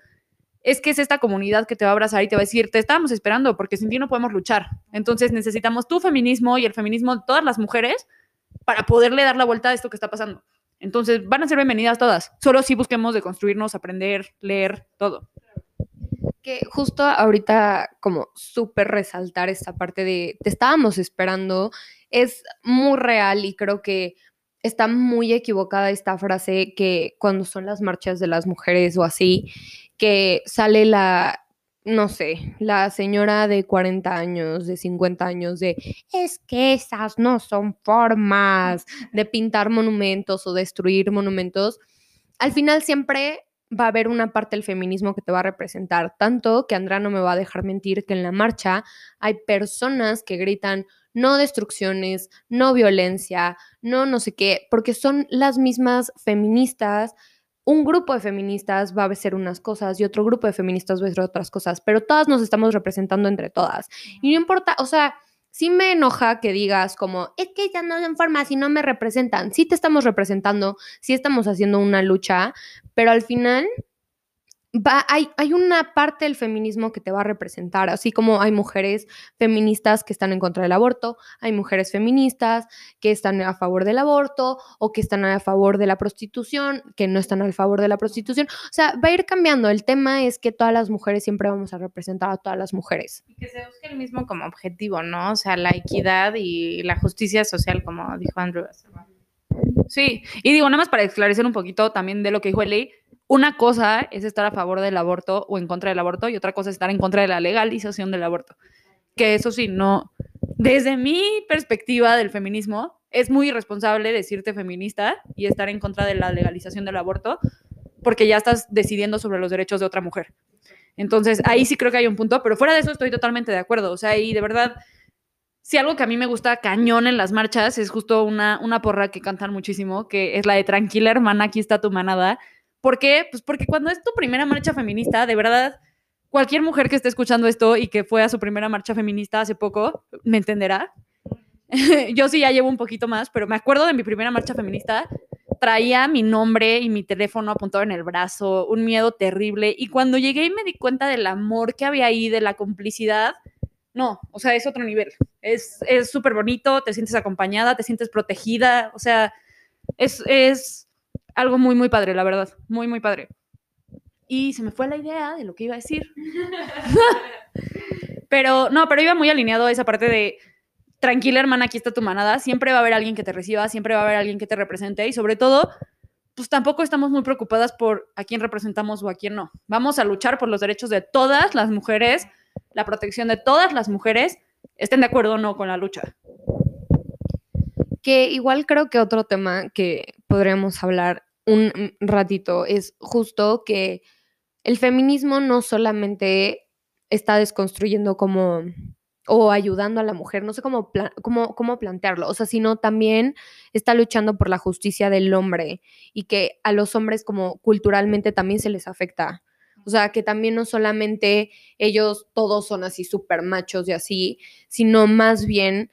es que es esta comunidad que te va a abrazar y te va a decir, te estábamos esperando porque sin ti no podemos luchar. Entonces necesitamos tu feminismo y el feminismo de todas las mujeres para poderle dar la vuelta a esto que está pasando. Entonces van a ser bienvenidas todas, solo si busquemos de construirnos, aprender, leer, todo. Que justo ahorita como súper resaltar esta parte de te estábamos esperando es muy real y creo que está muy equivocada esta frase que cuando son las marchas de las mujeres o así, que sale la, no sé, la señora de 40 años, de 50 años, de, es que esas no son formas de pintar monumentos o destruir monumentos. Al final siempre va a haber una parte del feminismo que te va a representar, tanto que Andrea no me va a dejar mentir que en la marcha hay personas que gritan, no destrucciones, no violencia, no no sé qué, porque son las mismas feministas. Un grupo de feministas va a ser unas cosas y otro grupo de feministas va a ser otras cosas, pero todas nos estamos representando entre todas. Y no importa, o sea, sí me enoja que digas como, es que ya no son formas y no me representan. Sí te estamos representando, sí estamos haciendo una lucha, pero al final hay, hay, una parte del feminismo que te va a representar, así como hay mujeres feministas que están en contra del aborto, hay mujeres feministas que están a favor del aborto o que están a favor de la prostitución, que no están a favor de la prostitución. O sea, va a ir cambiando. El tema es que todas las mujeres siempre vamos a representar a todas las mujeres. Y que se busque el mismo como objetivo, ¿no? O sea, la equidad y la justicia social, como dijo Andrew. Sí, y digo, nada más para esclarecer un poquito también de lo que dijo Eli, una cosa es estar a favor del aborto o en contra del aborto y otra cosa es estar en contra de la legalización del aborto. Que eso sí, no, desde mi perspectiva del feminismo, es muy irresponsable decirte feminista y estar en contra de la legalización del aborto porque ya estás decidiendo sobre los derechos de otra mujer. Entonces, ahí sí creo que hay un punto, pero fuera de eso estoy totalmente de acuerdo. O sea, y de verdad, si algo que a mí me gusta cañón en las marchas es justo una, una porra que cantan muchísimo, que es la de Tranquila hermana, aquí está tu manada, ¿Por qué? Pues porque cuando es tu primera marcha feminista, de verdad, cualquier mujer que esté escuchando esto y que fue a su primera marcha feminista hace poco, me entenderá. Yo sí ya llevo un poquito más, pero me acuerdo de mi primera marcha feminista, traía mi nombre y mi teléfono apuntado en el brazo, un miedo terrible. Y cuando llegué y me di cuenta del amor que había ahí, de la complicidad, no, o sea, es otro nivel. Es súper bonito, te sientes acompañada, te sientes protegida, o sea, es, es algo muy, muy padre, la verdad, muy, muy padre. Y se me fue la idea de lo que iba a decir. pero no, pero iba muy alineado a esa parte de tranquila hermana, aquí está tu manada, siempre va a haber alguien que te reciba, siempre va a haber alguien que te represente y sobre todo, pues tampoco estamos muy preocupadas por a quién representamos o a quién no. Vamos a luchar por los derechos de todas las mujeres, la protección de todas las mujeres, estén de acuerdo o no con la lucha. Que igual creo que otro tema que podríamos hablar un ratito es justo que el feminismo no solamente está desconstruyendo como o ayudando a la mujer, no sé cómo, cómo, cómo, plantearlo, o sea, sino también está luchando por la justicia del hombre y que a los hombres como culturalmente también se les afecta. O sea, que también no solamente ellos todos son así súper machos y así, sino más bien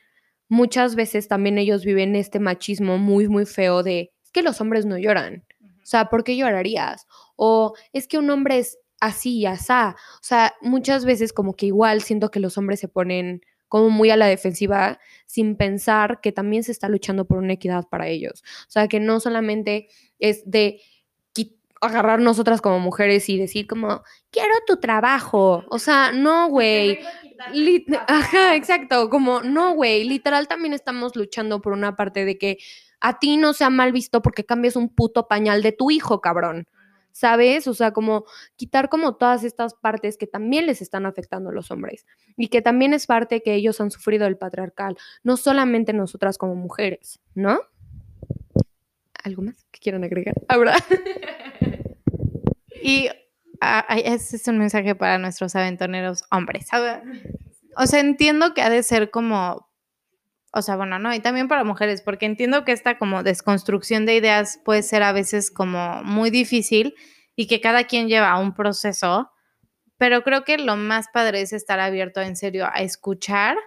muchas veces también ellos viven este machismo muy, muy feo de, es que los hombres no lloran. O sea, ¿por qué llorarías? O es que un hombre es así y asá. O sea, muchas veces como que igual siento que los hombres se ponen como muy a la defensiva sin pensar que también se está luchando por una equidad para ellos. O sea, que no solamente es de agarrar nosotras como mujeres y decir como, quiero tu trabajo. O sea, no, güey. Ajá, exacto. Como, no, güey. Literal también estamos luchando por una parte de que a ti no sea mal visto porque cambias un puto pañal de tu hijo, cabrón. ¿sabes? O sea, como quitar como todas estas partes que también les están afectando a los hombres y que también es parte que ellos han sufrido del patriarcal, no solamente nosotras como mujeres, ¿no? ¿Algo más que quieran agregar? Ahora. y ah, ese es un mensaje para nuestros aventoneros hombres. O sea, entiendo que ha de ser como o sea, bueno, no, y también para mujeres, porque entiendo que esta como desconstrucción de ideas puede ser a veces como muy difícil y que cada quien lleva un proceso, pero creo que lo más padre es estar abierto en serio a escuchar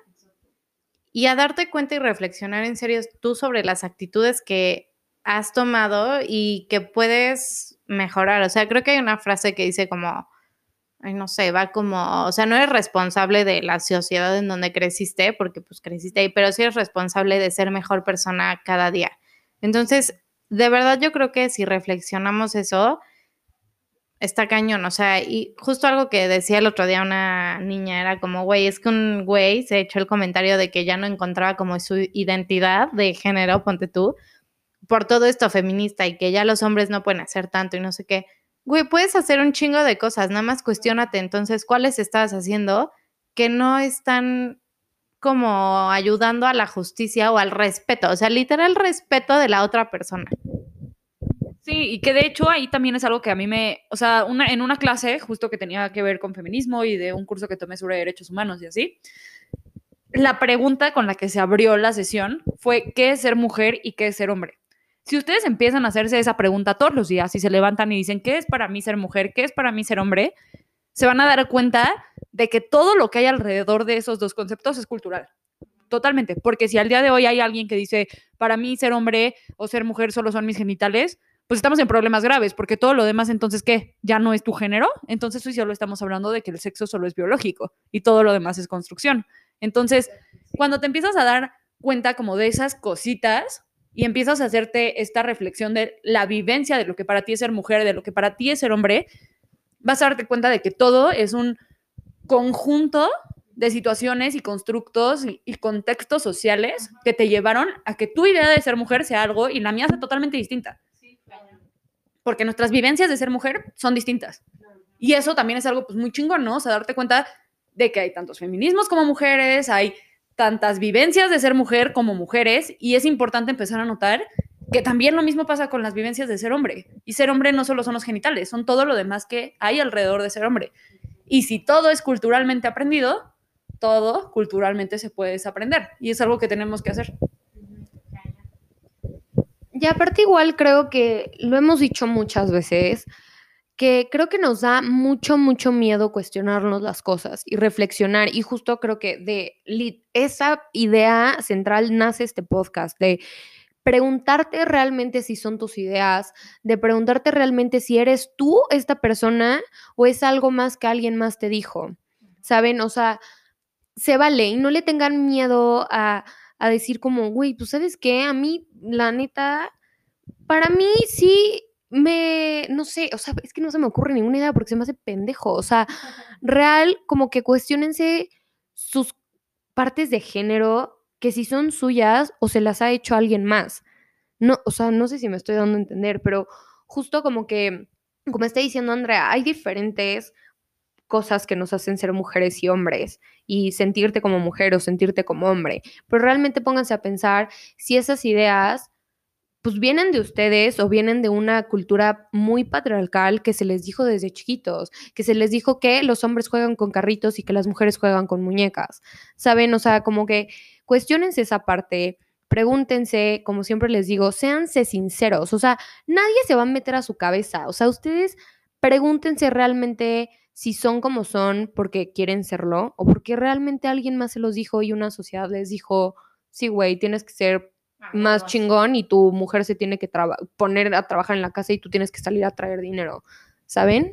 y a darte cuenta y reflexionar en serio tú sobre las actitudes que has tomado y que puedes mejorar. O sea, creo que hay una frase que dice como, ay, no sé, va como, o sea, no eres responsable de la sociedad en donde creciste, porque pues creciste ahí, pero sí eres responsable de ser mejor persona cada día. Entonces, de verdad yo creo que si reflexionamos eso, está cañón, o sea, y justo algo que decía el otro día una niña era como, güey, es que un güey se echó el comentario de que ya no encontraba como su identidad de género, ponte tú, por todo esto feminista y que ya los hombres no pueden hacer tanto y no sé qué güey, puedes hacer un chingo de cosas, nada más cuestionate entonces cuáles estás haciendo que no están como ayudando a la justicia o al respeto, o sea, literal respeto de la otra persona. Sí, y que de hecho ahí también es algo que a mí me, o sea, una, en una clase justo que tenía que ver con feminismo y de un curso que tomé sobre derechos humanos y así, la pregunta con la que se abrió la sesión fue qué es ser mujer y qué es ser hombre. Si ustedes empiezan a hacerse esa pregunta todos los días y se levantan y dicen, ¿qué es para mí ser mujer? ¿Qué es para mí ser hombre? Se van a dar cuenta de que todo lo que hay alrededor de esos dos conceptos es cultural. Totalmente. Porque si al día de hoy hay alguien que dice, para mí ser hombre o ser mujer solo son mis genitales, pues estamos en problemas graves, porque todo lo demás entonces, ¿qué? ¿Ya no es tu género? Entonces hoy solo estamos hablando de que el sexo solo es biológico y todo lo demás es construcción. Entonces, cuando te empiezas a dar cuenta como de esas cositas, y empiezas a hacerte esta reflexión de la vivencia de lo que para ti es ser mujer, de lo que para ti es ser hombre, vas a darte cuenta de que todo es un conjunto de situaciones y constructos y, contextos sociales que te llevaron a que tu idea de ser mujer sea algo y la mía sea totalmente distinta. Porque nuestras vivencias de ser mujer son distintas. Y eso también es algo pues, muy chingón, ¿no? O sea, darte cuenta de que hay tantos feminismos como mujeres, hay tantas vivencias de ser mujer como mujeres y es importante empezar a notar que también lo mismo pasa con las vivencias de ser hombre. Y ser hombre no solo son los genitales, son todo lo demás que hay alrededor de ser hombre. Y si todo es culturalmente aprendido, todo culturalmente se puede desaprender. Y es algo que tenemos que hacer. Y aparte igual creo que lo hemos dicho muchas veces, que creo que nos da mucho, mucho miedo cuestionarnos las cosas y reflexionar. Y justo creo que de esa idea central nace este podcast, de preguntarte realmente si son tus ideas, de preguntarte realmente si eres tú esta persona o es algo más que alguien más te dijo. ¿Saben? O sea, se vale y no le tengan miedo a, a decir como, güey, pues sabes qué, a mí, la neta, para mí sí me, no sé, o sea, es que no se me ocurre ninguna idea porque se me hace pendejo. O sea, real, como que cuestionense sus partes de género, que si son suyas o se las ha hecho alguien más. No, o sea, no sé si me estoy dando a entender, pero justo como que, como está diciendo Andrea, hay diferentes cosas que nos hacen ser mujeres y hombres y sentirte como mujer o sentirte como hombre. Pero realmente pónganse a pensar si esas ideas pues vienen de ustedes o vienen de una cultura muy patriarcal que se les dijo desde chiquitos, que se les dijo que los hombres juegan con carritos y que las mujeres juegan con muñecas. ¿Saben? O sea, como que cuestionense esa parte, pregúntense, como siempre les digo, séanse sinceros, o sea, nadie se va a meter a su cabeza, o sea, ustedes pregúntense realmente si son como son porque quieren serlo o porque realmente alguien más se los dijo y una sociedad les dijo, sí, güey, tienes que ser más chingón y tu mujer se tiene que poner a trabajar en la casa y tú tienes que salir a traer dinero, ¿saben?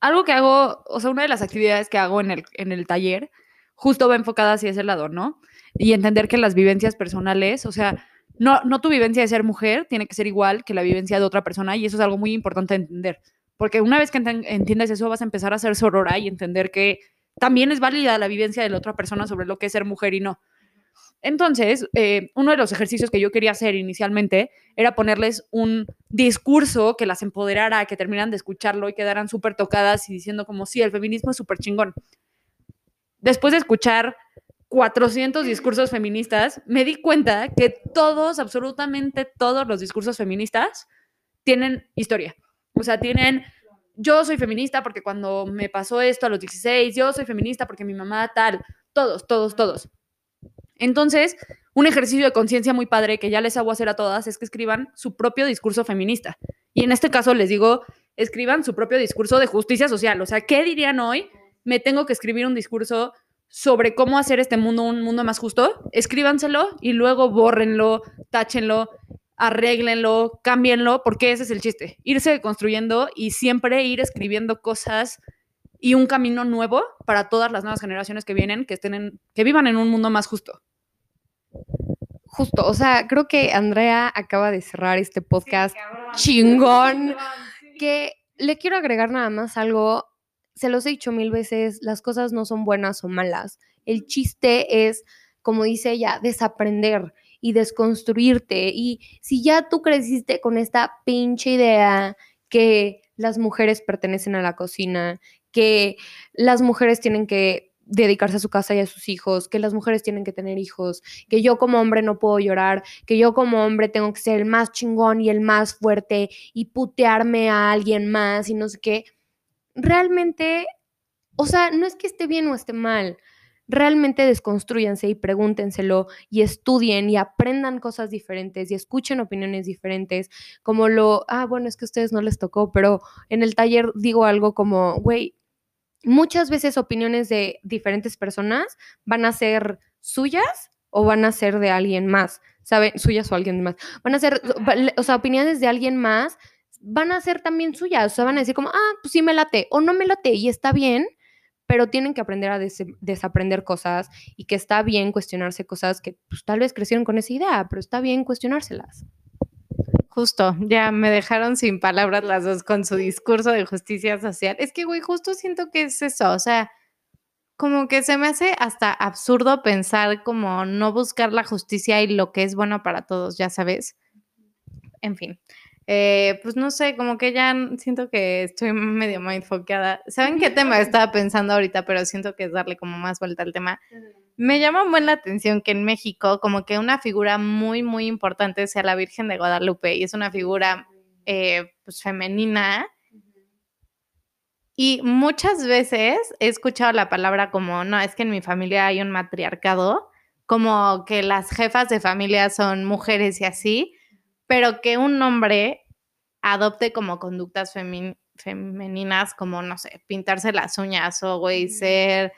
Algo que hago, o sea, una de las actividades que hago en el, en el taller, justo va enfocada hacia ese lado, ¿no? Y entender que las vivencias personales, o sea, no, no tu vivencia de ser mujer tiene que ser igual que la vivencia de otra persona y eso es algo muy importante de entender. Porque una vez que entiendes eso, vas a empezar a ser sorora y entender que también es válida la vivencia de la otra persona sobre lo que es ser mujer y no. Entonces, eh, uno de los ejercicios que yo quería hacer inicialmente era ponerles un discurso que las empoderara, que terminaran de escucharlo y quedaran súper tocadas y diciendo como, sí, el feminismo es súper chingón. Después de escuchar 400 discursos feministas, me di cuenta que todos, absolutamente todos los discursos feministas tienen historia. O sea, tienen, yo soy feminista porque cuando me pasó esto a los 16, yo soy feminista porque mi mamá tal, todos, todos, todos. Entonces, un ejercicio de conciencia muy padre que ya les hago hacer a todas es que escriban su propio discurso feminista. Y en este caso les digo, escriban su propio discurso de justicia social. O sea, ¿qué dirían hoy? Me tengo que escribir un discurso sobre cómo hacer este mundo un mundo más justo. Escríbanselo y luego bórrenlo, táchenlo, arréglenlo, cámbienlo, porque ese es el chiste. Irse construyendo y siempre ir escribiendo cosas y un camino nuevo para todas las nuevas generaciones que vienen, que estén en, que vivan en un mundo más justo. Justo, o sea, creo que Andrea acaba de cerrar este podcast chingón, que le quiero agregar nada más algo, se los he dicho mil veces, las cosas no son buenas o malas, el chiste es, como dice ella, desaprender y desconstruirte, y si ya tú creciste con esta pinche idea que las mujeres pertenecen a la cocina, que las mujeres tienen que dedicarse a su casa y a sus hijos, que las mujeres tienen que tener hijos, que yo como hombre no puedo llorar, que yo como hombre tengo que ser el más chingón y el más fuerte y putearme a alguien más y no sé qué. Realmente, o sea, no es que esté bien o esté mal. Realmente desconstruyanse y pregúntenselo y estudien y aprendan cosas diferentes y escuchen opiniones diferentes, como lo, ah, bueno, es que a ustedes no les tocó, pero en el taller digo algo como, güey, muchas veces opiniones de diferentes personas van a ser suyas o van a ser de alguien más, ¿saben? Suyas o alguien más. Van a ser, o sea, opiniones de alguien más van a ser también suyas, o sea, van a decir como, ah, pues sí me late o no me late y está bien, pero tienen que aprender a desaprender cosas y que está bien cuestionarse cosas que pues, tal vez crecieron con esa idea, pero está bien cuestionárselas. Justo, ya me dejaron sin palabras las dos con su discurso de justicia social. Es que, güey, justo siento que es eso, o sea, como que se me hace hasta absurdo pensar como no buscar la justicia y lo que es bueno para todos, ya sabes. En fin, eh, pues no sé, como que ya siento que estoy medio mindfocada. ¿Saben qué tema estaba pensando ahorita? Pero siento que es darle como más vuelta al tema. Me llama muy la atención que en México como que una figura muy, muy importante sea la Virgen de Guadalupe y es una figura eh, pues femenina. Y muchas veces he escuchado la palabra como, no, es que en mi familia hay un matriarcado, como que las jefas de familia son mujeres y así, pero que un hombre adopte como conductas femeninas como, no sé, pintarse las uñas o, güey, ser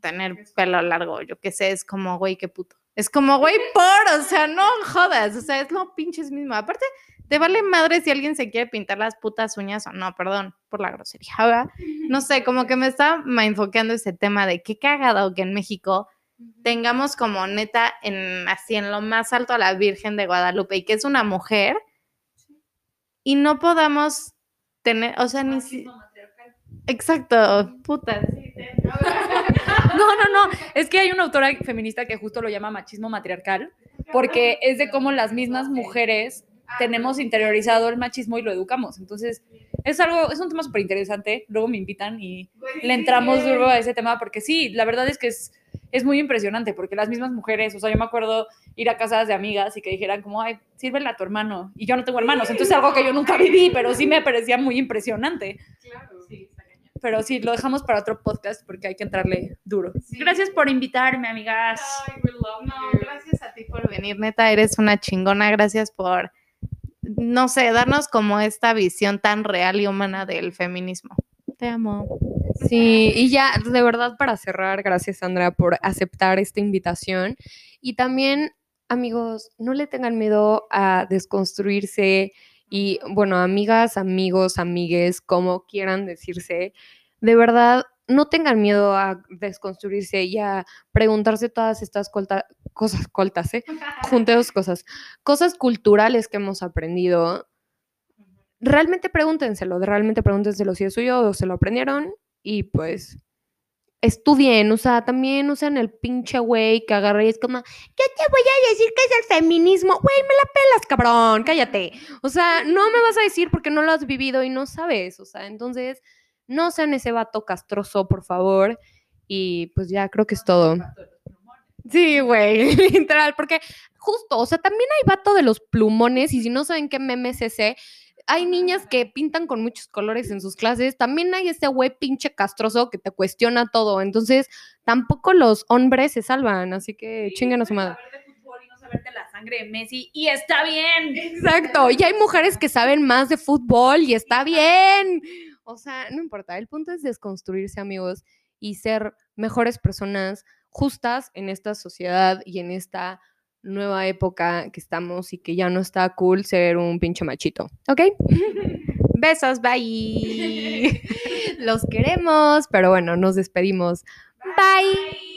tener pelo largo, yo qué sé, es como, güey, qué puto. Es como, güey, por, o sea, no jodas, o sea, es lo pinches mismo. Aparte, te vale madre si alguien se quiere pintar las putas uñas o no, perdón por la grosería, ¿verdad? No sé, como que me está enfocando ese tema de qué cagado que en México tengamos como neta en así en lo más alto a la Virgen de Guadalupe y que es una mujer y no podamos tener, o sea, ni si... Exacto, puta. sí, No, no, no. Es que hay una autora feminista que justo lo llama machismo matriarcal, porque es de cómo las mismas mujeres tenemos interiorizado el machismo y lo educamos. Entonces, es algo, es un tema súper interesante. Luego me invitan y le entramos duro a ese tema, porque sí, la verdad es que es, es muy impresionante, porque las mismas mujeres, o sea, yo me acuerdo ir a casas de amigas y que dijeran como, ay, sírvela a tu hermano. Y yo no tengo hermanos, entonces es algo que yo nunca viví, pero sí me parecía muy impresionante. Pero sí, lo dejamos para otro podcast porque hay que entrarle duro. Gracias por invitarme, amigas. No, gracias a ti por venir, neta, eres una chingona, gracias por, no sé, darnos como esta visión tan real y humana del feminismo. Te amo. Sí, y ya, de verdad, para cerrar, gracias Sandra por aceptar esta invitación. Y también, amigos, no le tengan miedo a desconstruirse y, bueno, amigas, amigos, amigues, como quieran decirse, de verdad, no tengan miedo a desconstruirse y a preguntarse todas estas colta- cosas, coltas, ¿eh? Junté dos cosas, cosas culturales que hemos aprendido. Realmente pregúntenselo, realmente pregúntenselo si es suyo o se lo aprendieron y pues estudien, o sea, también usan el pinche güey que agarra y es como, yo te voy a decir que es el feminismo, güey, me la pelas, cabrón, cállate. O sea, no me vas a decir porque no lo has vivido y no sabes, o sea, entonces no sean ese vato castroso, por favor. Y pues ya creo que es todo. Sí, güey, literal, porque justo, o sea, también hay vato de los plumones y si no saben qué meme es ese, hay niñas que pintan con muchos colores en sus clases, también hay ese güey pinche castroso que te cuestiona todo, entonces tampoco los hombres se salvan, así que chinguen a su madre. Saber de fútbol y no saberte la sangre de Messi y está bien. Exacto, y hay mujeres que saben más de fútbol y está bien. O sea, no importa, el punto es desconstruirse, amigos, y ser mejores personas justas en esta sociedad y en esta nueva época que estamos y que ya no está cool ser un pinche machito. ¿Ok? Besos, bye. Los queremos, pero bueno, nos despedimos. bye. bye.